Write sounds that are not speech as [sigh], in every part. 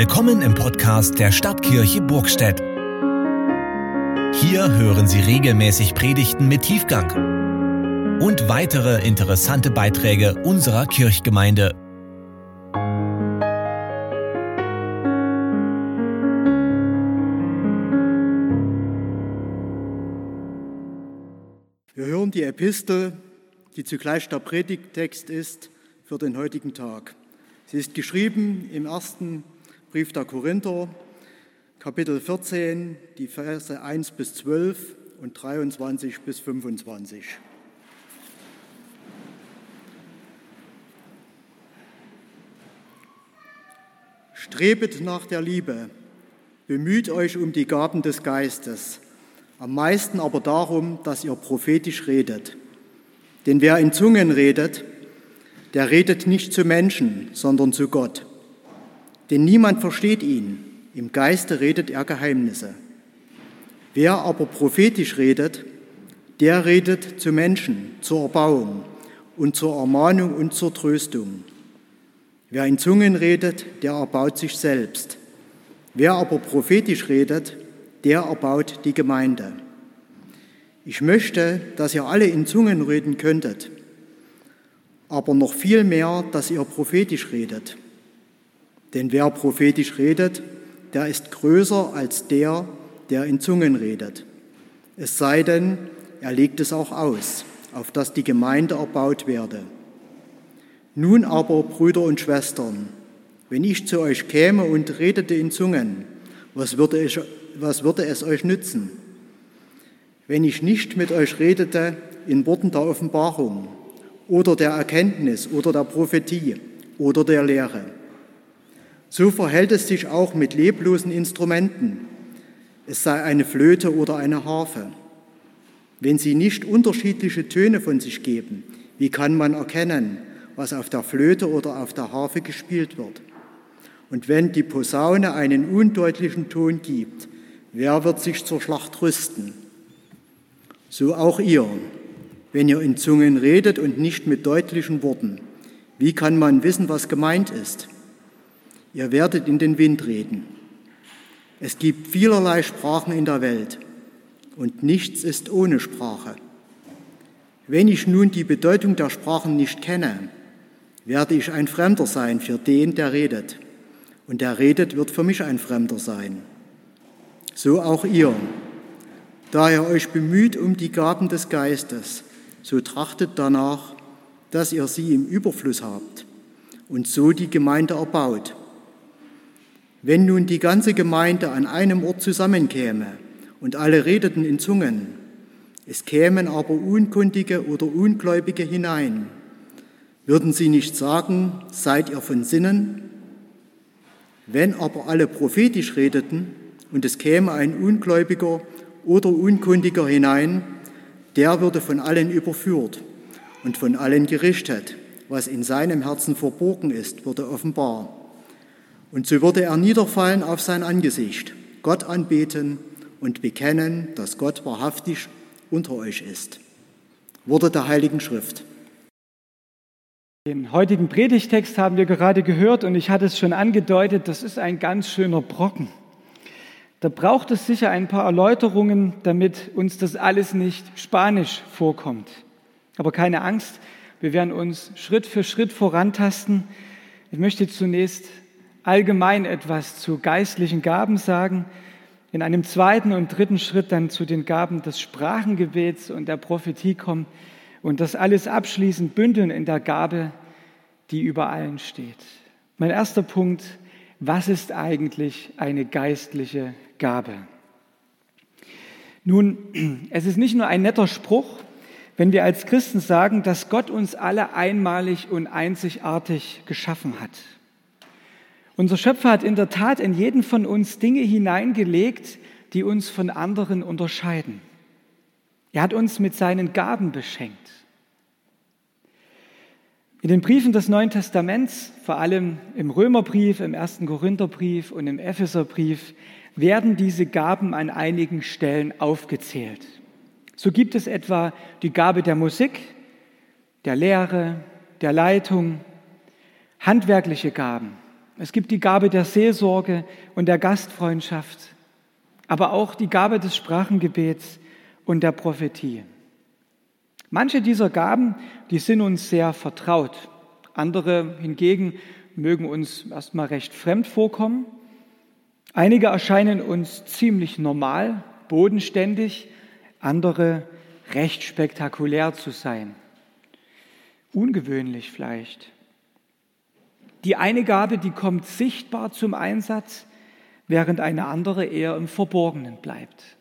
Willkommen im Podcast der Stadtkirche Burgstedt. Hier hören Sie regelmäßig Predigten mit Tiefgang und weitere interessante Beiträge unserer Kirchgemeinde. Wir hören die Epistel, die zugleich der Predigttext ist für den heutigen Tag. Sie ist geschrieben im ersten Brief der Korinther, Kapitel 14, die Verse 1 bis 12 und 23 bis 25. Strebet nach der Liebe, bemüht euch um die Gaben des Geistes, am meisten aber darum, dass ihr prophetisch redet. Denn wer in Zungen redet, der redet nicht zu Menschen, sondern zu Gott denn niemand versteht ihn. Im Geiste redet er Geheimnisse. Wer aber prophetisch redet, der redet zu Menschen, zur Erbauung und zur Ermahnung und zur Tröstung. Wer in Zungen redet, der erbaut sich selbst. Wer aber prophetisch redet, der erbaut die Gemeinde. Ich möchte, dass ihr alle in Zungen reden könntet, aber noch viel mehr, dass ihr prophetisch redet. Denn wer prophetisch redet, der ist größer als der, der in Zungen redet. Es sei denn, er legt es auch aus, auf dass die Gemeinde erbaut werde. Nun aber, Brüder und Schwestern, wenn ich zu euch käme und redete in Zungen, was würde, ich, was würde es euch nützen? Wenn ich nicht mit euch redete in Worten der Offenbarung oder der Erkenntnis oder der Prophetie oder der Lehre, so verhält es sich auch mit leblosen Instrumenten, es sei eine Flöte oder eine Harfe. Wenn sie nicht unterschiedliche Töne von sich geben, wie kann man erkennen, was auf der Flöte oder auf der Harfe gespielt wird? Und wenn die Posaune einen undeutlichen Ton gibt, wer wird sich zur Schlacht rüsten? So auch ihr, wenn ihr in Zungen redet und nicht mit deutlichen Worten. Wie kann man wissen, was gemeint ist? Ihr werdet in den Wind reden. Es gibt vielerlei Sprachen in der Welt und nichts ist ohne Sprache. Wenn ich nun die Bedeutung der Sprachen nicht kenne, werde ich ein Fremder sein für den, der redet. Und der redet wird für mich ein Fremder sein. So auch ihr. Da ihr euch bemüht um die Gaben des Geistes, so trachtet danach, dass ihr sie im Überfluss habt und so die Gemeinde erbaut wenn nun die ganze Gemeinde an einem Ort zusammenkäme und alle redeten in Zungen, es kämen aber Unkundige oder Ungläubige hinein, würden sie nicht sagen, seid ihr von Sinnen? Wenn aber alle prophetisch redeten und es käme ein Ungläubiger oder Unkundiger hinein, der würde von allen überführt und von allen gerichtet. Was in seinem Herzen verborgen ist, würde offenbar. Und so würde er niederfallen auf sein Angesicht, Gott anbeten und bekennen, dass Gott wahrhaftig unter euch ist. Worte der Heiligen Schrift. Den heutigen Predigtext haben wir gerade gehört und ich hatte es schon angedeutet, das ist ein ganz schöner Brocken. Da braucht es sicher ein paar Erläuterungen, damit uns das alles nicht spanisch vorkommt. Aber keine Angst, wir werden uns Schritt für Schritt vorantasten. Ich möchte zunächst allgemein etwas zu geistlichen Gaben sagen, in einem zweiten und dritten Schritt dann zu den Gaben des Sprachengebets und der Prophetie kommen und das alles abschließend bündeln in der Gabe, die über allen steht. Mein erster Punkt, was ist eigentlich eine geistliche Gabe? Nun, [clears throat] es ist nicht nur ein netter Spruch, wenn wir als Christen sagen, dass Gott uns alle einmalig und einzigartig geschaffen hat. Unser Schöpfer hat in der Tat in jeden von uns Dinge hineingelegt, die uns von anderen unterscheiden. Er hat uns mit seinen Gaben beschenkt. In den Briefen des Neuen Testaments, vor allem im Römerbrief, im ersten Korintherbrief und im Epheserbrief, werden diese Gaben an einigen Stellen aufgezählt. So gibt es etwa die Gabe der Musik, der Lehre, der Leitung, handwerkliche Gaben, Es gibt die Gabe der Seelsorge und der Gastfreundschaft, aber auch die Gabe des Sprachengebets und der Prophetie. Manche dieser Gaben, die sind uns sehr vertraut. Andere hingegen mögen uns erstmal recht fremd vorkommen. Einige erscheinen uns ziemlich normal, bodenständig, andere recht spektakulär zu sein. Ungewöhnlich vielleicht. Die eine Gabe, die kommt sichtbar zum Einsatz, während eine andere eher im Verborgenen bleibt.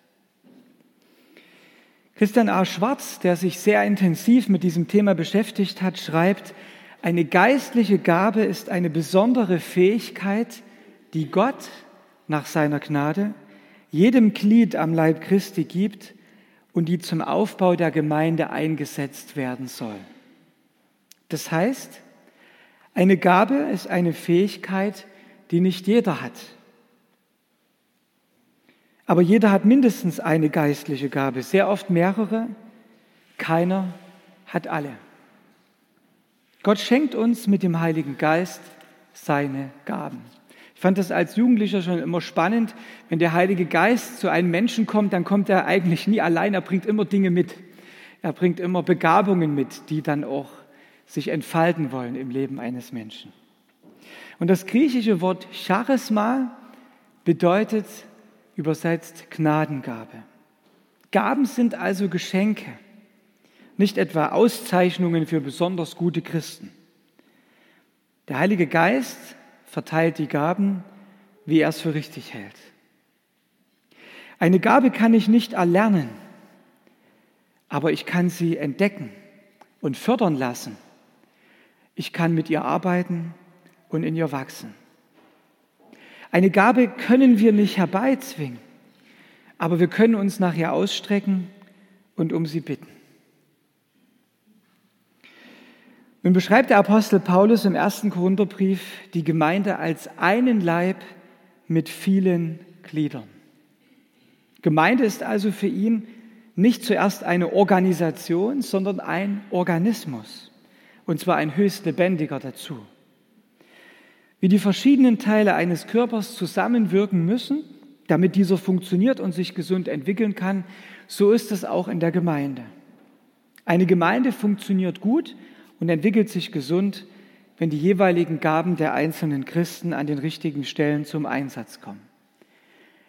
Christian A. Schwarz, der sich sehr intensiv mit diesem Thema beschäftigt hat, schreibt, eine geistliche Gabe ist eine besondere Fähigkeit, die Gott nach seiner Gnade jedem Glied am Leib Christi gibt und die zum Aufbau der Gemeinde eingesetzt werden soll. Das heißt, eine Gabe ist eine Fähigkeit, die nicht jeder hat. Aber jeder hat mindestens eine geistliche Gabe, sehr oft mehrere, keiner hat alle. Gott schenkt uns mit dem Heiligen Geist seine Gaben. Ich fand das als Jugendlicher schon immer spannend. Wenn der Heilige Geist zu einem Menschen kommt, dann kommt er eigentlich nie allein, er bringt immer Dinge mit. Er bringt immer Begabungen mit, die dann auch sich entfalten wollen im Leben eines Menschen. Und das griechische Wort Charisma bedeutet übersetzt Gnadengabe. Gaben sind also Geschenke, nicht etwa Auszeichnungen für besonders gute Christen. Der Heilige Geist verteilt die Gaben, wie er es für richtig hält. Eine Gabe kann ich nicht erlernen, aber ich kann sie entdecken und fördern lassen ich kann mit ihr arbeiten und in ihr wachsen. Eine Gabe können wir nicht herbeizwingen, aber wir können uns nach ihr ausstrecken und um sie bitten. Nun beschreibt der Apostel Paulus im ersten Korintherbrief die Gemeinde als einen Leib mit vielen Gliedern. Gemeinde ist also für ihn nicht zuerst eine Organisation, sondern ein Organismus und zwar ein höchst lebendiger dazu. Wie die verschiedenen Teile eines Körpers zusammenwirken müssen, damit dieser funktioniert und sich gesund entwickeln kann, so ist es auch in der Gemeinde. Eine Gemeinde funktioniert gut und entwickelt sich gesund, wenn die jeweiligen Gaben der einzelnen Christen an den richtigen Stellen zum Einsatz kommen.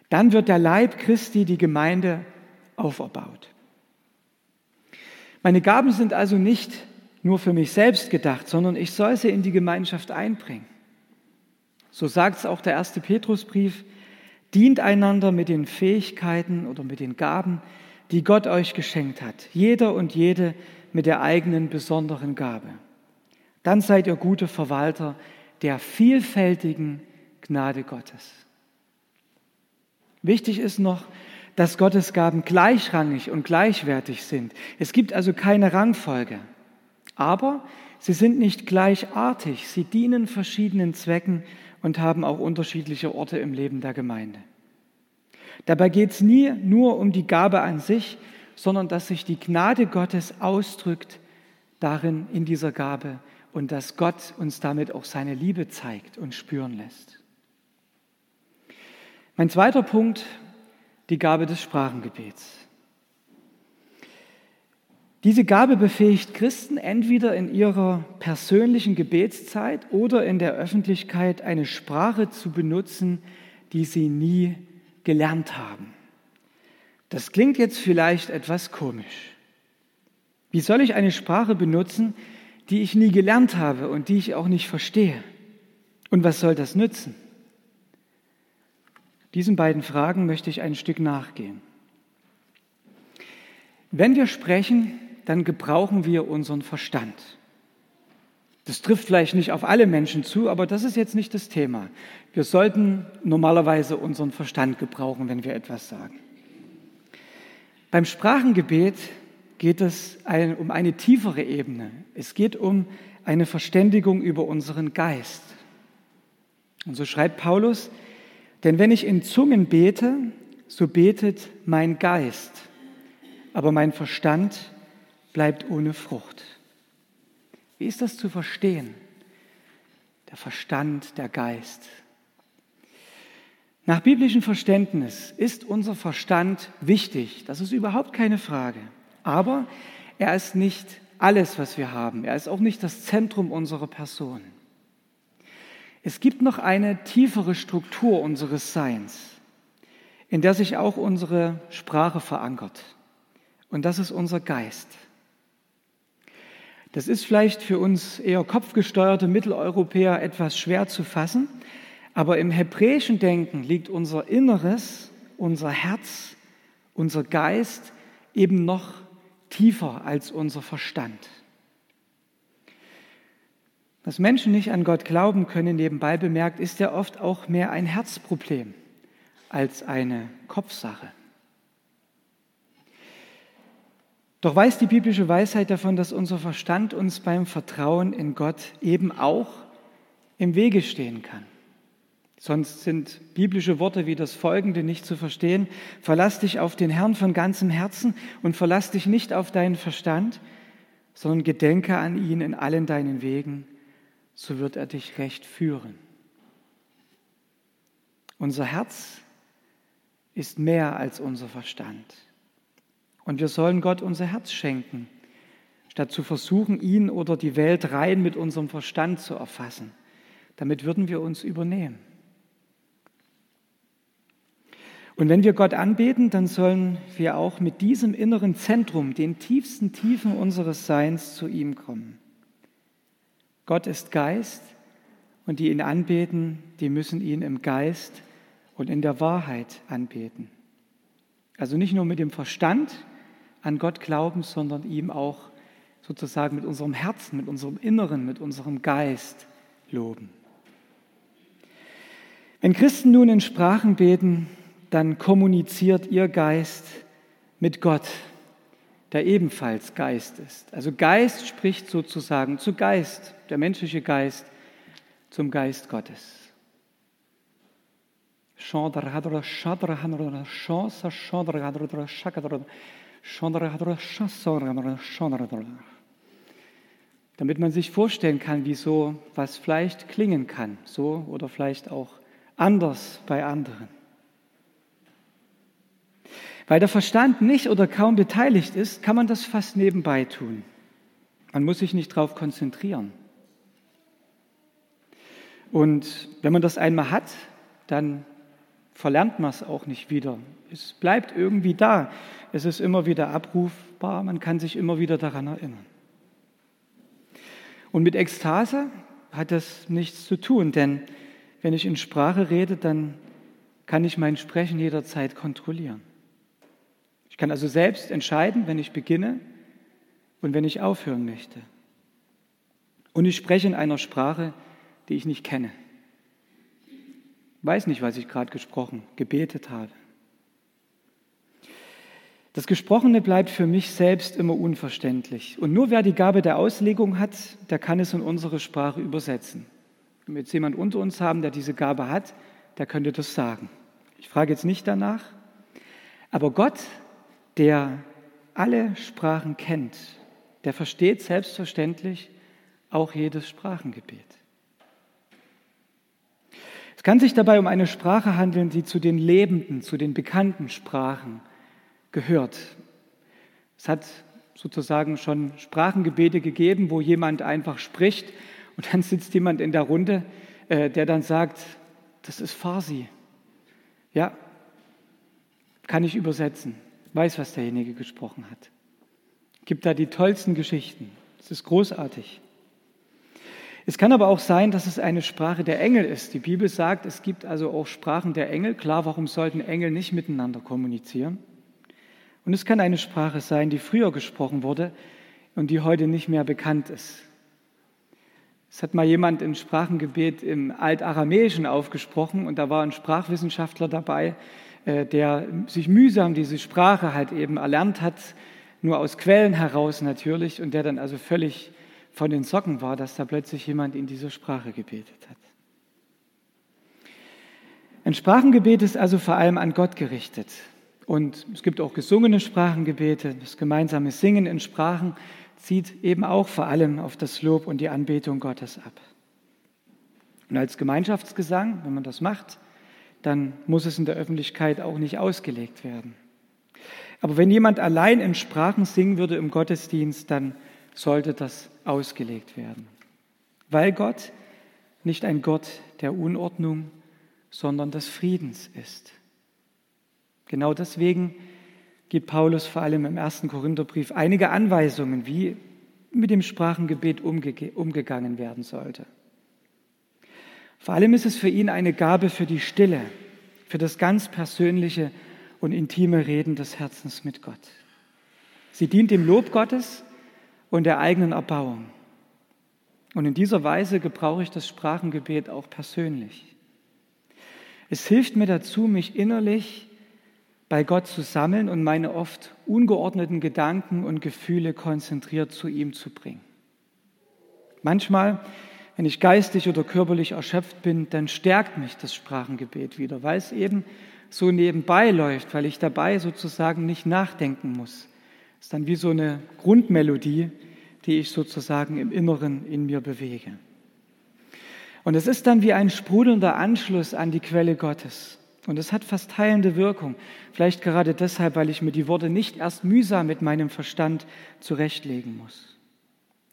Dann wird der Leib Christi, die Gemeinde, auferbaut. Meine Gaben sind also nicht nur für mich selbst gedacht, sondern ich soll sie in die Gemeinschaft einbringen. So sagt es auch der erste Petrusbrief, dient einander mit den Fähigkeiten oder mit den Gaben, die Gott euch geschenkt hat, jeder und jede mit der eigenen besonderen Gabe. Dann seid ihr gute Verwalter der vielfältigen Gnade Gottes. Wichtig ist noch, dass Gottes Gaben gleichrangig und gleichwertig sind. Es gibt also keine Rangfolge. Aber sie sind nicht gleichartig, sie dienen verschiedenen Zwecken und haben auch unterschiedliche Orte im Leben der Gemeinde. Dabei geht es nie nur um die Gabe an sich, sondern dass sich die Gnade Gottes ausdrückt darin in dieser Gabe und dass Gott uns damit auch seine Liebe zeigt und spüren lässt. Mein zweiter Punkt, die Gabe des Sprachengebets. Diese Gabe befähigt Christen entweder in ihrer persönlichen Gebetszeit oder in der Öffentlichkeit eine Sprache zu benutzen, die sie nie gelernt haben. Das klingt jetzt vielleicht etwas komisch. Wie soll ich eine Sprache benutzen, die ich nie gelernt habe und die ich auch nicht verstehe? Und was soll das nützen? Diesen beiden Fragen möchte ich ein Stück nachgehen. Wenn wir sprechen, dann gebrauchen wir unseren Verstand. Das trifft vielleicht nicht auf alle Menschen zu, aber das ist jetzt nicht das Thema. Wir sollten normalerweise unseren Verstand gebrauchen, wenn wir etwas sagen. Beim Sprachengebet geht es um eine tiefere Ebene. Es geht um eine Verständigung über unseren Geist. Und so schreibt Paulus, denn wenn ich in Zungen bete, so betet mein Geist, aber mein Verstand bleibt ohne Frucht. Wie ist das zu verstehen? der Verstand, der Geist. Nach biblischem Verständnis ist unser Verstand wichtig, das ist überhaupt keine Frage. Aber er ist nicht alles, was wir haben. Er ist auch nicht das Zentrum unserer Person. Es gibt noch eine tiefere Struktur unseres Seins, in der sich auch unsere Sprache verankert. Und das ist unser Geist. Das ist vielleicht für uns eher kopfgesteuerte Mitteleuropäer etwas schwer zu fassen, aber im hebräischen Denken liegt unser Inneres, unser Herz, unser Geist eben noch tiefer als unser Verstand. Dass Menschen nicht an Gott glauben können, nebenbei bemerkt, ist ja oft auch mehr ein Herzproblem als eine Kopfsache. Doch weiß die biblische Weisheit davon, dass unser Verstand uns beim Vertrauen in Gott eben auch im Wege stehen kann. Sonst sind biblische Worte wie das folgende nicht zu verstehen. Verlass dich auf den Herrn von ganzem Herzen und verlass dich nicht auf deinen Verstand, sondern gedenke an ihn in allen deinen Wegen, so wird er dich recht führen. Unser Herz ist mehr als unser Verstand. Und wir sollen Gott unser Herz schenken, statt zu versuchen, ihn oder die Welt rein mit unserem Verstand zu erfassen. Damit würden wir uns übernehmen. Und wenn wir Gott anbeten, dann sollen wir auch mit diesem inneren Zentrum, den tiefsten Tiefen unseres Seins, zu ihm kommen. Gott ist Geist und die ihn anbeten, die müssen ihn im Geist und in der Wahrheit anbeten. Also nicht nur mit dem Verstand an Gott glauben, sondern ihm auch sozusagen mit unserem Herzen, mit unserem Inneren, mit unserem Geist loben. Wenn Christen nun in Sprachen beten, dann kommuniziert ihr Geist mit Gott, der ebenfalls Geist ist. Also Geist spricht sozusagen zu Geist, der menschliche Geist zum Geist Gottes. Damit man sich vorstellen kann, wie so was vielleicht klingen kann, so oder vielleicht auch anders bei anderen. Weil der Verstand nicht oder kaum beteiligt ist, kann man das fast nebenbei tun. Man muss sich nicht darauf konzentrieren. Und wenn man das einmal hat, dann verlernt man es auch nicht wieder. Es bleibt irgendwie da. Es ist immer wieder abrufbar. Man kann sich immer wieder daran erinnern. Und mit Ekstase hat das nichts zu tun, denn wenn ich in Sprache rede, dann kann ich mein Sprechen jederzeit kontrollieren. Ich kann also selbst entscheiden, wenn ich beginne und wenn ich aufhören möchte. Und ich spreche in einer Sprache, die ich nicht kenne. Weiß nicht, was ich gerade gesprochen, gebetet habe. Das Gesprochene bleibt für mich selbst immer unverständlich. Und nur wer die Gabe der Auslegung hat, der kann es in unsere Sprache übersetzen. Wenn wir jetzt jemand unter uns haben, der diese Gabe hat, der könnte das sagen. Ich frage jetzt nicht danach. Aber Gott der alle Sprachen kennt, der versteht selbstverständlich auch jedes Sprachengebet. Es kann sich dabei um eine Sprache handeln, die zu den lebenden, zu den bekannten Sprachen gehört. Es hat sozusagen schon Sprachengebete gegeben, wo jemand einfach spricht und dann sitzt jemand in der Runde, äh, der dann sagt, das ist Farsi. Ja, kann ich übersetzen weiß, was derjenige gesprochen hat. Gibt da die tollsten Geschichten. Es ist großartig. Es kann aber auch sein, dass es eine Sprache der Engel ist. Die Bibel sagt, es gibt also auch Sprachen der Engel. Klar, warum sollten Engel nicht miteinander kommunizieren? Und es kann eine Sprache sein, die früher gesprochen wurde und die heute nicht mehr bekannt ist. Es hat mal jemand in Sprachengebet im Altaramäischen aufgesprochen und da war ein Sprachwissenschaftler dabei, äh, der sich mühsam diese Sprache halt eben erlernt hat, nur aus Quellen heraus natürlich, und der dann also völlig von den Socken war, dass da plötzlich jemand in dieser Sprache gebetet hat. Ein Sprachengebet ist also vor allem an Gott gerichtet. Und es gibt auch gesungene Sprachengebete. Das gemeinsame Singen in Sprachen zieht eben auch vor allem auf das Lob und die Anbetung Gottes ab. Und als Gemeinschaftsgesang, wenn man das macht, dann muss es in der Öffentlichkeit auch nicht ausgelegt werden. Aber wenn jemand allein in Sprachen singen würde im Gottesdienst, dann sollte das ausgelegt werden. Weil Gott nicht ein Gott der Unordnung, sondern des Friedens ist. Genau deswegen gibt Paulus vor allem im ersten Korintherbrief einige Anweisungen, wie mit dem Sprachengebet umge umgegangen werden sollte. Vor allem ist es für ihn eine Gabe für die Stille, für das ganz persönliche und intime Reden des Herzens mit Gott. Sie dient dem Lob Gottes und der eigenen Erbauung. Und in dieser Weise gebrauche ich das Sprachengebet auch persönlich. Es hilft mir dazu, mich innerlich bei Gott zu sammeln und meine oft ungeordneten Gedanken und Gefühle konzentriert zu ihm zu bringen. Manchmal, wenn ich geistig oder körperlich erschöpft bin, dann stärkt mich das Sprachengebet wieder, weil es eben so nebenbei läuft, weil ich dabei sozusagen nicht nachdenken muss. Es ist dann wie so eine Grundmelodie, die ich sozusagen im Inneren in mir bewege. Und es ist dann wie ein sprudelnder Anschluss an die Quelle Gottes. Und es hat fast heilende Wirkung. Vielleicht gerade deshalb, weil ich mir die Worte nicht erst mühsam mit meinem Verstand zurechtlegen muss.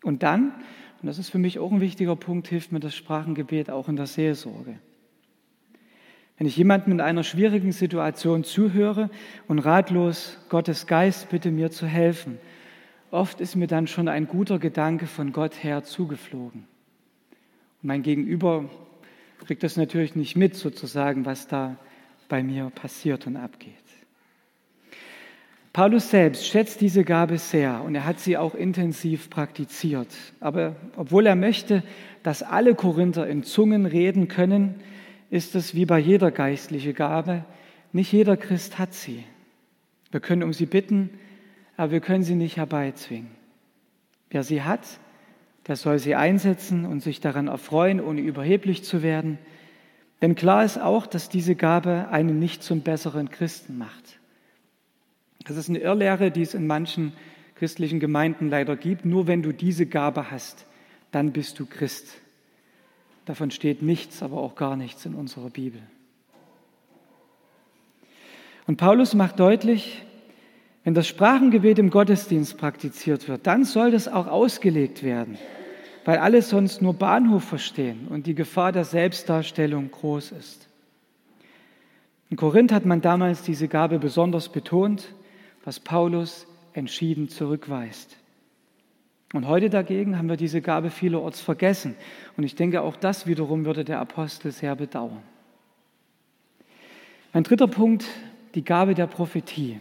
Und dann, und das ist für mich auch ein wichtiger Punkt, hilft mir das Sprachengebet auch in der Seelsorge. Wenn ich jemandem in einer schwierigen Situation zuhöre und ratlos Gottes Geist bitte mir zu helfen, oft ist mir dann schon ein guter Gedanke von Gott her zugeflogen. Und mein Gegenüber kriegt das natürlich nicht mit, sozusagen, was da bei mir passiert und abgeht. Paulus selbst schätzt diese Gabe sehr und er hat sie auch intensiv praktiziert. Aber obwohl er möchte, dass alle Korinther in Zungen reden können, ist es wie bei jeder geistlichen Gabe, nicht jeder Christ hat sie. Wir können um sie bitten, aber wir können sie nicht herbeizwingen. Wer sie hat, der soll sie einsetzen und sich daran erfreuen, ohne überheblich zu werden. Denn klar ist auch, dass diese Gabe einen nicht zum besseren Christen macht. Das ist eine Irrlehre, die es in manchen christlichen Gemeinden leider gibt. Nur wenn du diese Gabe hast, dann bist du Christ. Davon steht nichts, aber auch gar nichts in unserer Bibel. Und Paulus macht deutlich, wenn das Sprachengebet im Gottesdienst praktiziert wird, dann soll das auch ausgelegt werden weil alle sonst nur Bahnhof verstehen und die Gefahr der Selbstdarstellung groß ist. In Korinth hat man damals diese Gabe besonders betont, was Paulus entschieden zurückweist. Und heute dagegen haben wir diese Gabe vielerorts vergessen. Und ich denke, auch das wiederum würde der Apostel sehr bedauern. Mein dritter Punkt, die Gabe der Prophetie.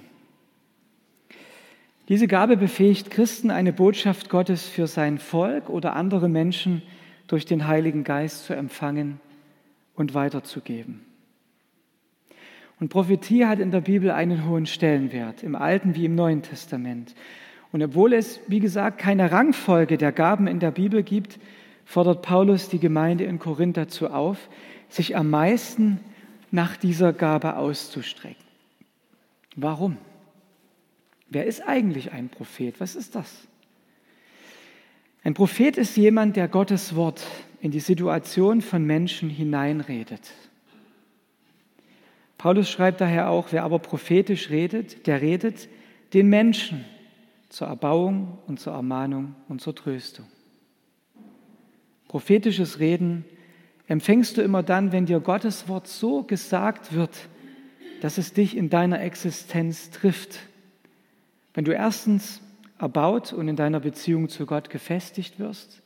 Diese Gabe befähigt Christen, eine Botschaft Gottes für sein Volk oder andere Menschen durch den Heiligen Geist zu empfangen und weiterzugeben. Und Prophetie hat in der Bibel einen hohen Stellenwert, im Alten wie im Neuen Testament. Und obwohl es, wie gesagt, keine Rangfolge der Gaben in der Bibel gibt, fordert Paulus die Gemeinde in Korinth dazu auf, sich am meisten nach dieser Gabe auszustrecken. Warum? Wer ist eigentlich ein Prophet? Was ist das? Ein Prophet ist jemand, der Gottes Wort in die Situation von Menschen hineinredet. Paulus schreibt daher auch, wer aber prophetisch redet, der redet den Menschen zur Erbauung und zur Ermahnung und zur Tröstung. Prophetisches Reden empfängst du immer dann, wenn dir Gottes Wort so gesagt wird, dass es dich in deiner Existenz trifft wenn du erstens erbaut und in deiner Beziehung zu Gott gefestigt wirst,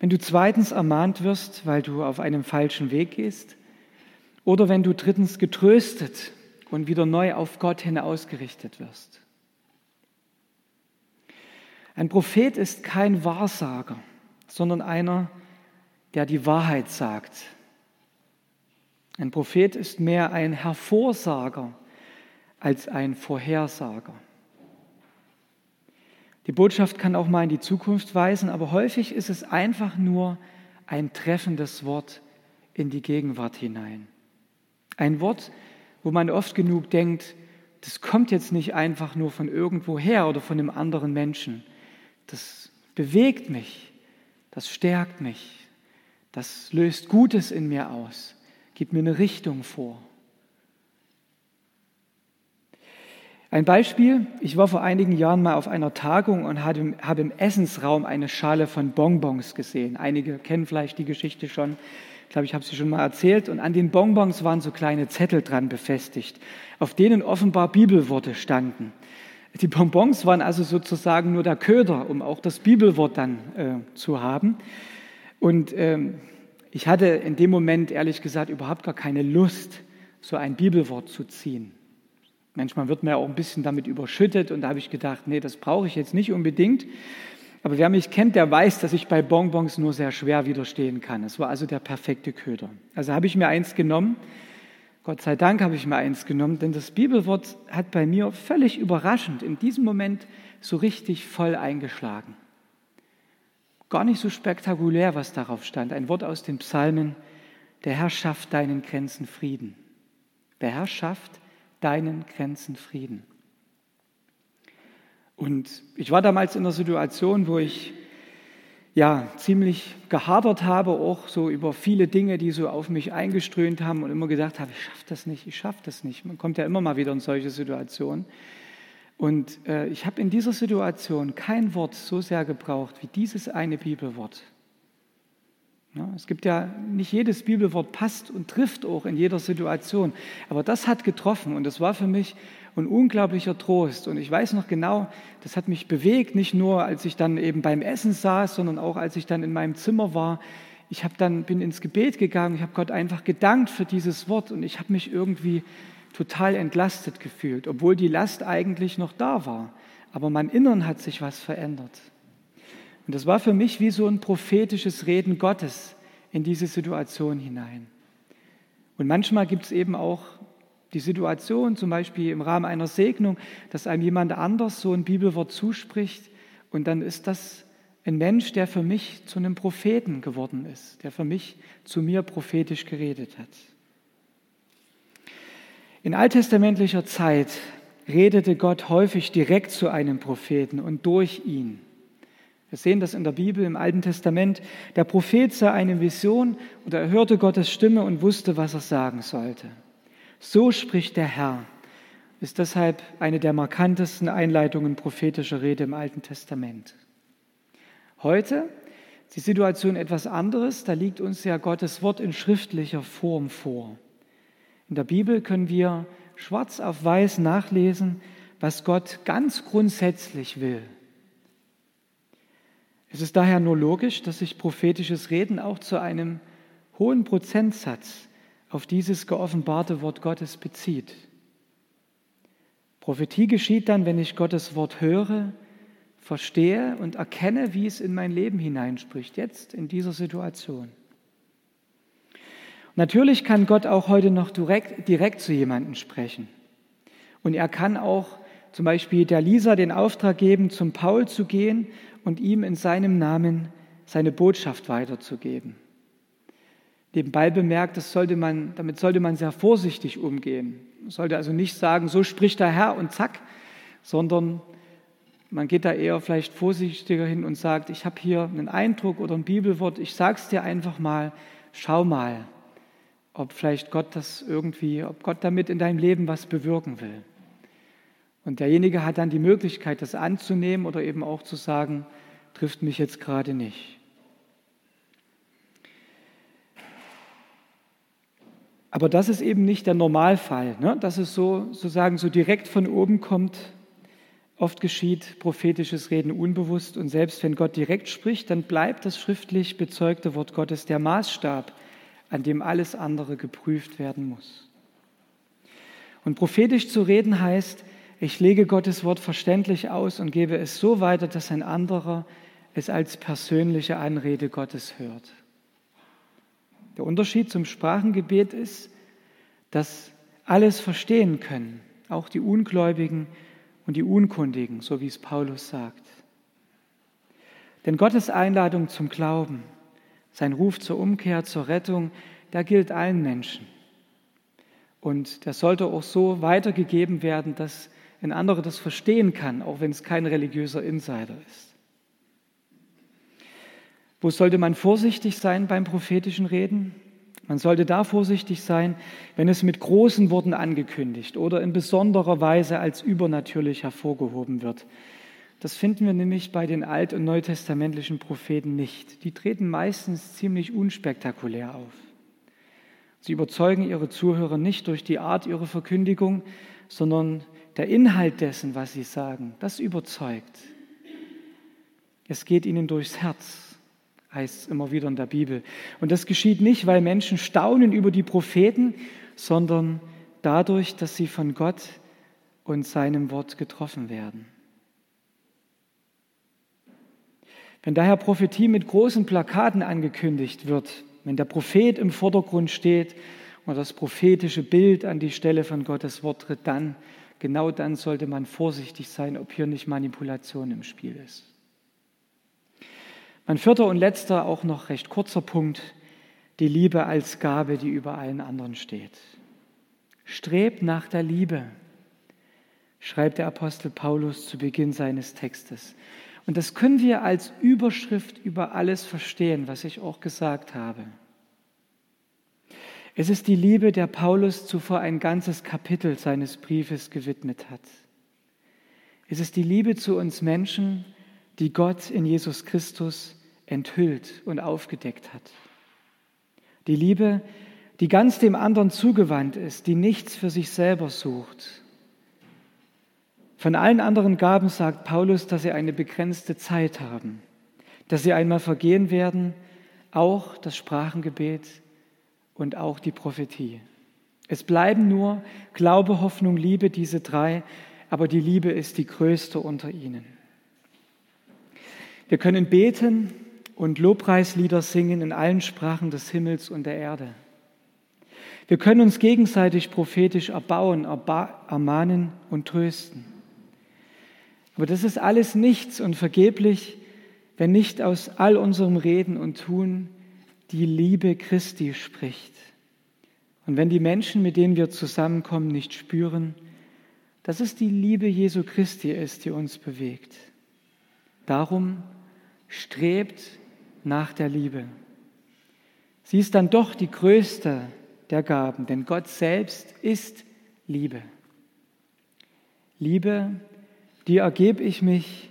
wenn du zweitens ermahnt wirst, weil du auf einem falschen Weg gehst, oder wenn du drittens getröstet und wieder neu auf Gott hin ausgerichtet wirst. Ein Prophet ist kein Wahrsager, sondern einer, der die Wahrheit sagt. Ein Prophet ist mehr ein Hervorsager als ein Vorhersager. Die Botschaft kann auch mal in die Zukunft weisen, aber häufig ist es einfach nur ein treffendes Wort in die Gegenwart hinein. Ein Wort, wo man oft genug denkt, das kommt jetzt nicht einfach nur von irgendwoher oder von einem anderen Menschen. Das bewegt mich, das stärkt mich, Das löst Gutes in mir aus, gibt mir eine Richtung vor. Ein Beispiel, ich war vor einigen Jahren mal auf einer Tagung und habe im Essensraum eine Schale von Bonbons gesehen. Einige kennen vielleicht die Geschichte schon. Ich glaube, ich habe sie schon mal erzählt. Und an den Bonbons waren so kleine Zettel dran befestigt, auf denen offenbar Bibelworte standen. Die Bonbons waren also sozusagen nur der Köder, um auch das Bibelwort dann äh, zu haben. Und ähm, ich hatte in dem Moment ehrlich gesagt überhaupt gar keine Lust, so ein Bibelwort zu ziehen. Manchmal wird man ja auch ein bisschen damit überschüttet und da habe ich gedacht, nee, das brauche ich jetzt nicht unbedingt. Aber wer mich kennt, der weiß, dass ich bei Bonbons nur sehr schwer widerstehen kann. Es war also der perfekte Köder. Also habe ich mir eins genommen. Gott sei Dank habe ich mir eins genommen, denn das Bibelwort hat bei mir völlig überraschend in diesem Moment so richtig voll eingeschlagen. Gar nicht so spektakulär, was darauf stand. Ein Wort aus den Psalmen. Der Herr schafft deinen Grenzen Frieden. Der Herr schafft deinen Grenzen Frieden. Und ich war damals in einer Situation, wo ich ja ziemlich gehadert habe, auch so über viele Dinge, die so auf mich eingeströmt haben und immer gesagt habe, ich schaffe das nicht, ich schaffe das nicht. Man kommt ja immer mal wieder in solche Situationen. Und äh, ich habe in dieser Situation kein Wort so sehr gebraucht wie dieses eine Bibelwort. Ja, es gibt ja nicht jedes Bibelwort passt und trifft auch in jeder Situation, aber das hat getroffen und das war für mich ein unglaublicher Trost. Und ich weiß noch genau, das hat mich bewegt, nicht nur als ich dann eben beim Essen saß, sondern auch als ich dann in meinem Zimmer war. Ich habe dann bin ins Gebet gegangen, ich habe Gott einfach gedankt für dieses Wort und ich habe mich irgendwie total entlastet gefühlt, obwohl die Last eigentlich noch da war. Aber mein Innern hat sich was verändert. Und das war für mich wie so ein prophetisches Reden Gottes in diese Situation hinein. Und manchmal gibt es eben auch die Situation, zum Beispiel im Rahmen einer Segnung, dass einem jemand anders so ein Bibelwort zuspricht und dann ist das ein Mensch, der für mich zu einem Propheten geworden ist, der für mich zu mir prophetisch geredet hat. In alttestamentlicher Zeit redete Gott häufig direkt zu einem Propheten und durch ihn. Wir sehen das in der Bibel im Alten Testament. Der Prophet sah eine Vision oder er hörte Gottes Stimme und wusste, was er sagen sollte. So spricht der Herr, ist deshalb eine der markantesten Einleitungen prophetischer Rede im Alten Testament. Heute ist die Situation etwas anderes. Da liegt uns ja Gottes Wort in schriftlicher Form vor. In der Bibel können wir schwarz auf weiß nachlesen, was Gott ganz grundsätzlich will. Es ist daher nur logisch, dass sich prophetisches Reden auch zu einem hohen Prozentsatz auf dieses geoffenbarte Wort Gottes bezieht. Prophetie geschieht dann, wenn ich Gottes Wort höre, verstehe und erkenne, wie es in mein Leben hineinspricht, jetzt in dieser Situation. Natürlich kann Gott auch heute noch direkt, direkt zu jemandem sprechen. Und er kann auch zum Beispiel der Lisa den Auftrag geben, zum Paul zu gehen und ihm in seinem Namen seine Botschaft weiterzugeben. Nebenbei bemerkt, das sollte man, damit sollte man sehr vorsichtig umgehen. Man sollte also nicht sagen, so spricht der Herr und zack, sondern man geht da eher vielleicht vorsichtiger hin und sagt, ich habe hier einen Eindruck oder ein Bibelwort, ich sage es dir einfach mal, schau mal, ob vielleicht Gott das irgendwie, ob Gott damit in deinem Leben was bewirken will. Und derjenige hat dann die Möglichkeit, das anzunehmen oder eben auch zu sagen, trifft mich jetzt gerade nicht. Aber das ist eben nicht der Normalfall, ne? dass es so sozusagen so direkt von oben kommt. Oft geschieht prophetisches Reden unbewusst und selbst wenn Gott direkt spricht, dann bleibt das schriftlich bezeugte Wort Gottes der Maßstab, an dem alles andere geprüft werden muss. Und prophetisch zu reden heißt, ich lege Gottes Wort verständlich aus und gebe es so weiter, dass ein anderer es als persönliche Anrede Gottes hört. Der Unterschied zum Sprachengebet ist, dass alles verstehen können, auch die Ungläubigen und die Unkundigen, so wie es Paulus sagt. Denn Gottes Einladung zum Glauben, sein Ruf zur Umkehr, zur Rettung, der gilt allen Menschen. Und der sollte auch so weitergegeben werden, dass ein anderer das verstehen kann, auch wenn es kein religiöser Insider ist. Wo sollte man vorsichtig sein beim prophetischen Reden? Man sollte da vorsichtig sein, wenn es mit großen Worten angekündigt oder in besonderer Weise als übernatürlich hervorgehoben wird. Das finden wir nämlich bei den alt- und neutestamentlichen Propheten nicht. Die treten meistens ziemlich unspektakulär auf. Sie überzeugen ihre Zuhörer nicht durch die Art ihrer Verkündigung, sondern der Inhalt dessen, was sie sagen, das überzeugt. Es geht ihnen durchs Herz, heißt es immer wieder in der Bibel. Und das geschieht nicht, weil Menschen staunen über die Propheten, sondern dadurch, dass sie von Gott und seinem Wort getroffen werden. Wenn daher Prophetie mit großen Plakaten angekündigt wird, wenn der Prophet im Vordergrund steht und das prophetische Bild an die Stelle von Gottes Wort tritt, dann, genau dann sollte man vorsichtig sein, ob hier nicht Manipulation im Spiel ist. Mein vierter und letzter, auch noch recht kurzer Punkt, die Liebe als Gabe, die über allen anderen steht. Strebt nach der Liebe, schreibt der Apostel Paulus zu Beginn seines Textes. Und das können wir als Überschrift über alles verstehen, was ich auch gesagt habe. Es ist die Liebe, der Paulus zuvor ein ganzes Kapitel seines Briefes gewidmet hat. Es ist die Liebe zu uns Menschen, die Gott in Jesus Christus enthüllt und aufgedeckt hat. Die Liebe, die ganz dem anderen zugewandt ist, die nichts für sich selber sucht, von allen anderen Gaben sagt Paulus, dass sie eine begrenzte Zeit haben, dass sie einmal vergehen werden, auch das Sprachengebet und auch die Prophetie. Es bleiben nur Glaube, Hoffnung, Liebe, diese drei, aber die Liebe ist die größte unter ihnen. Wir können beten und Lobpreislieder singen in allen Sprachen des Himmels und der Erde. Wir können uns gegenseitig prophetisch erbauen, ermahnen und trösten. Aber das ist alles nichts und vergeblich, wenn nicht aus all unserem Reden und Tun die Liebe Christi spricht. Und wenn die Menschen, mit denen wir zusammenkommen, nicht spüren, dass es die Liebe Jesu Christi ist, die uns bewegt. Darum strebt nach der Liebe. Sie ist dann doch die größte der Gaben, denn Gott selbst ist Liebe. Liebe dir ergebe ich mich,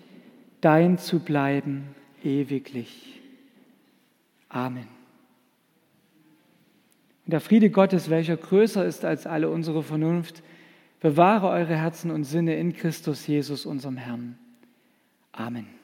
dein zu bleiben ewiglich. Amen. Und der Friede Gottes, welcher größer ist als alle unsere Vernunft, bewahre eure Herzen und Sinne in Christus Jesus, unserem Herrn. Amen.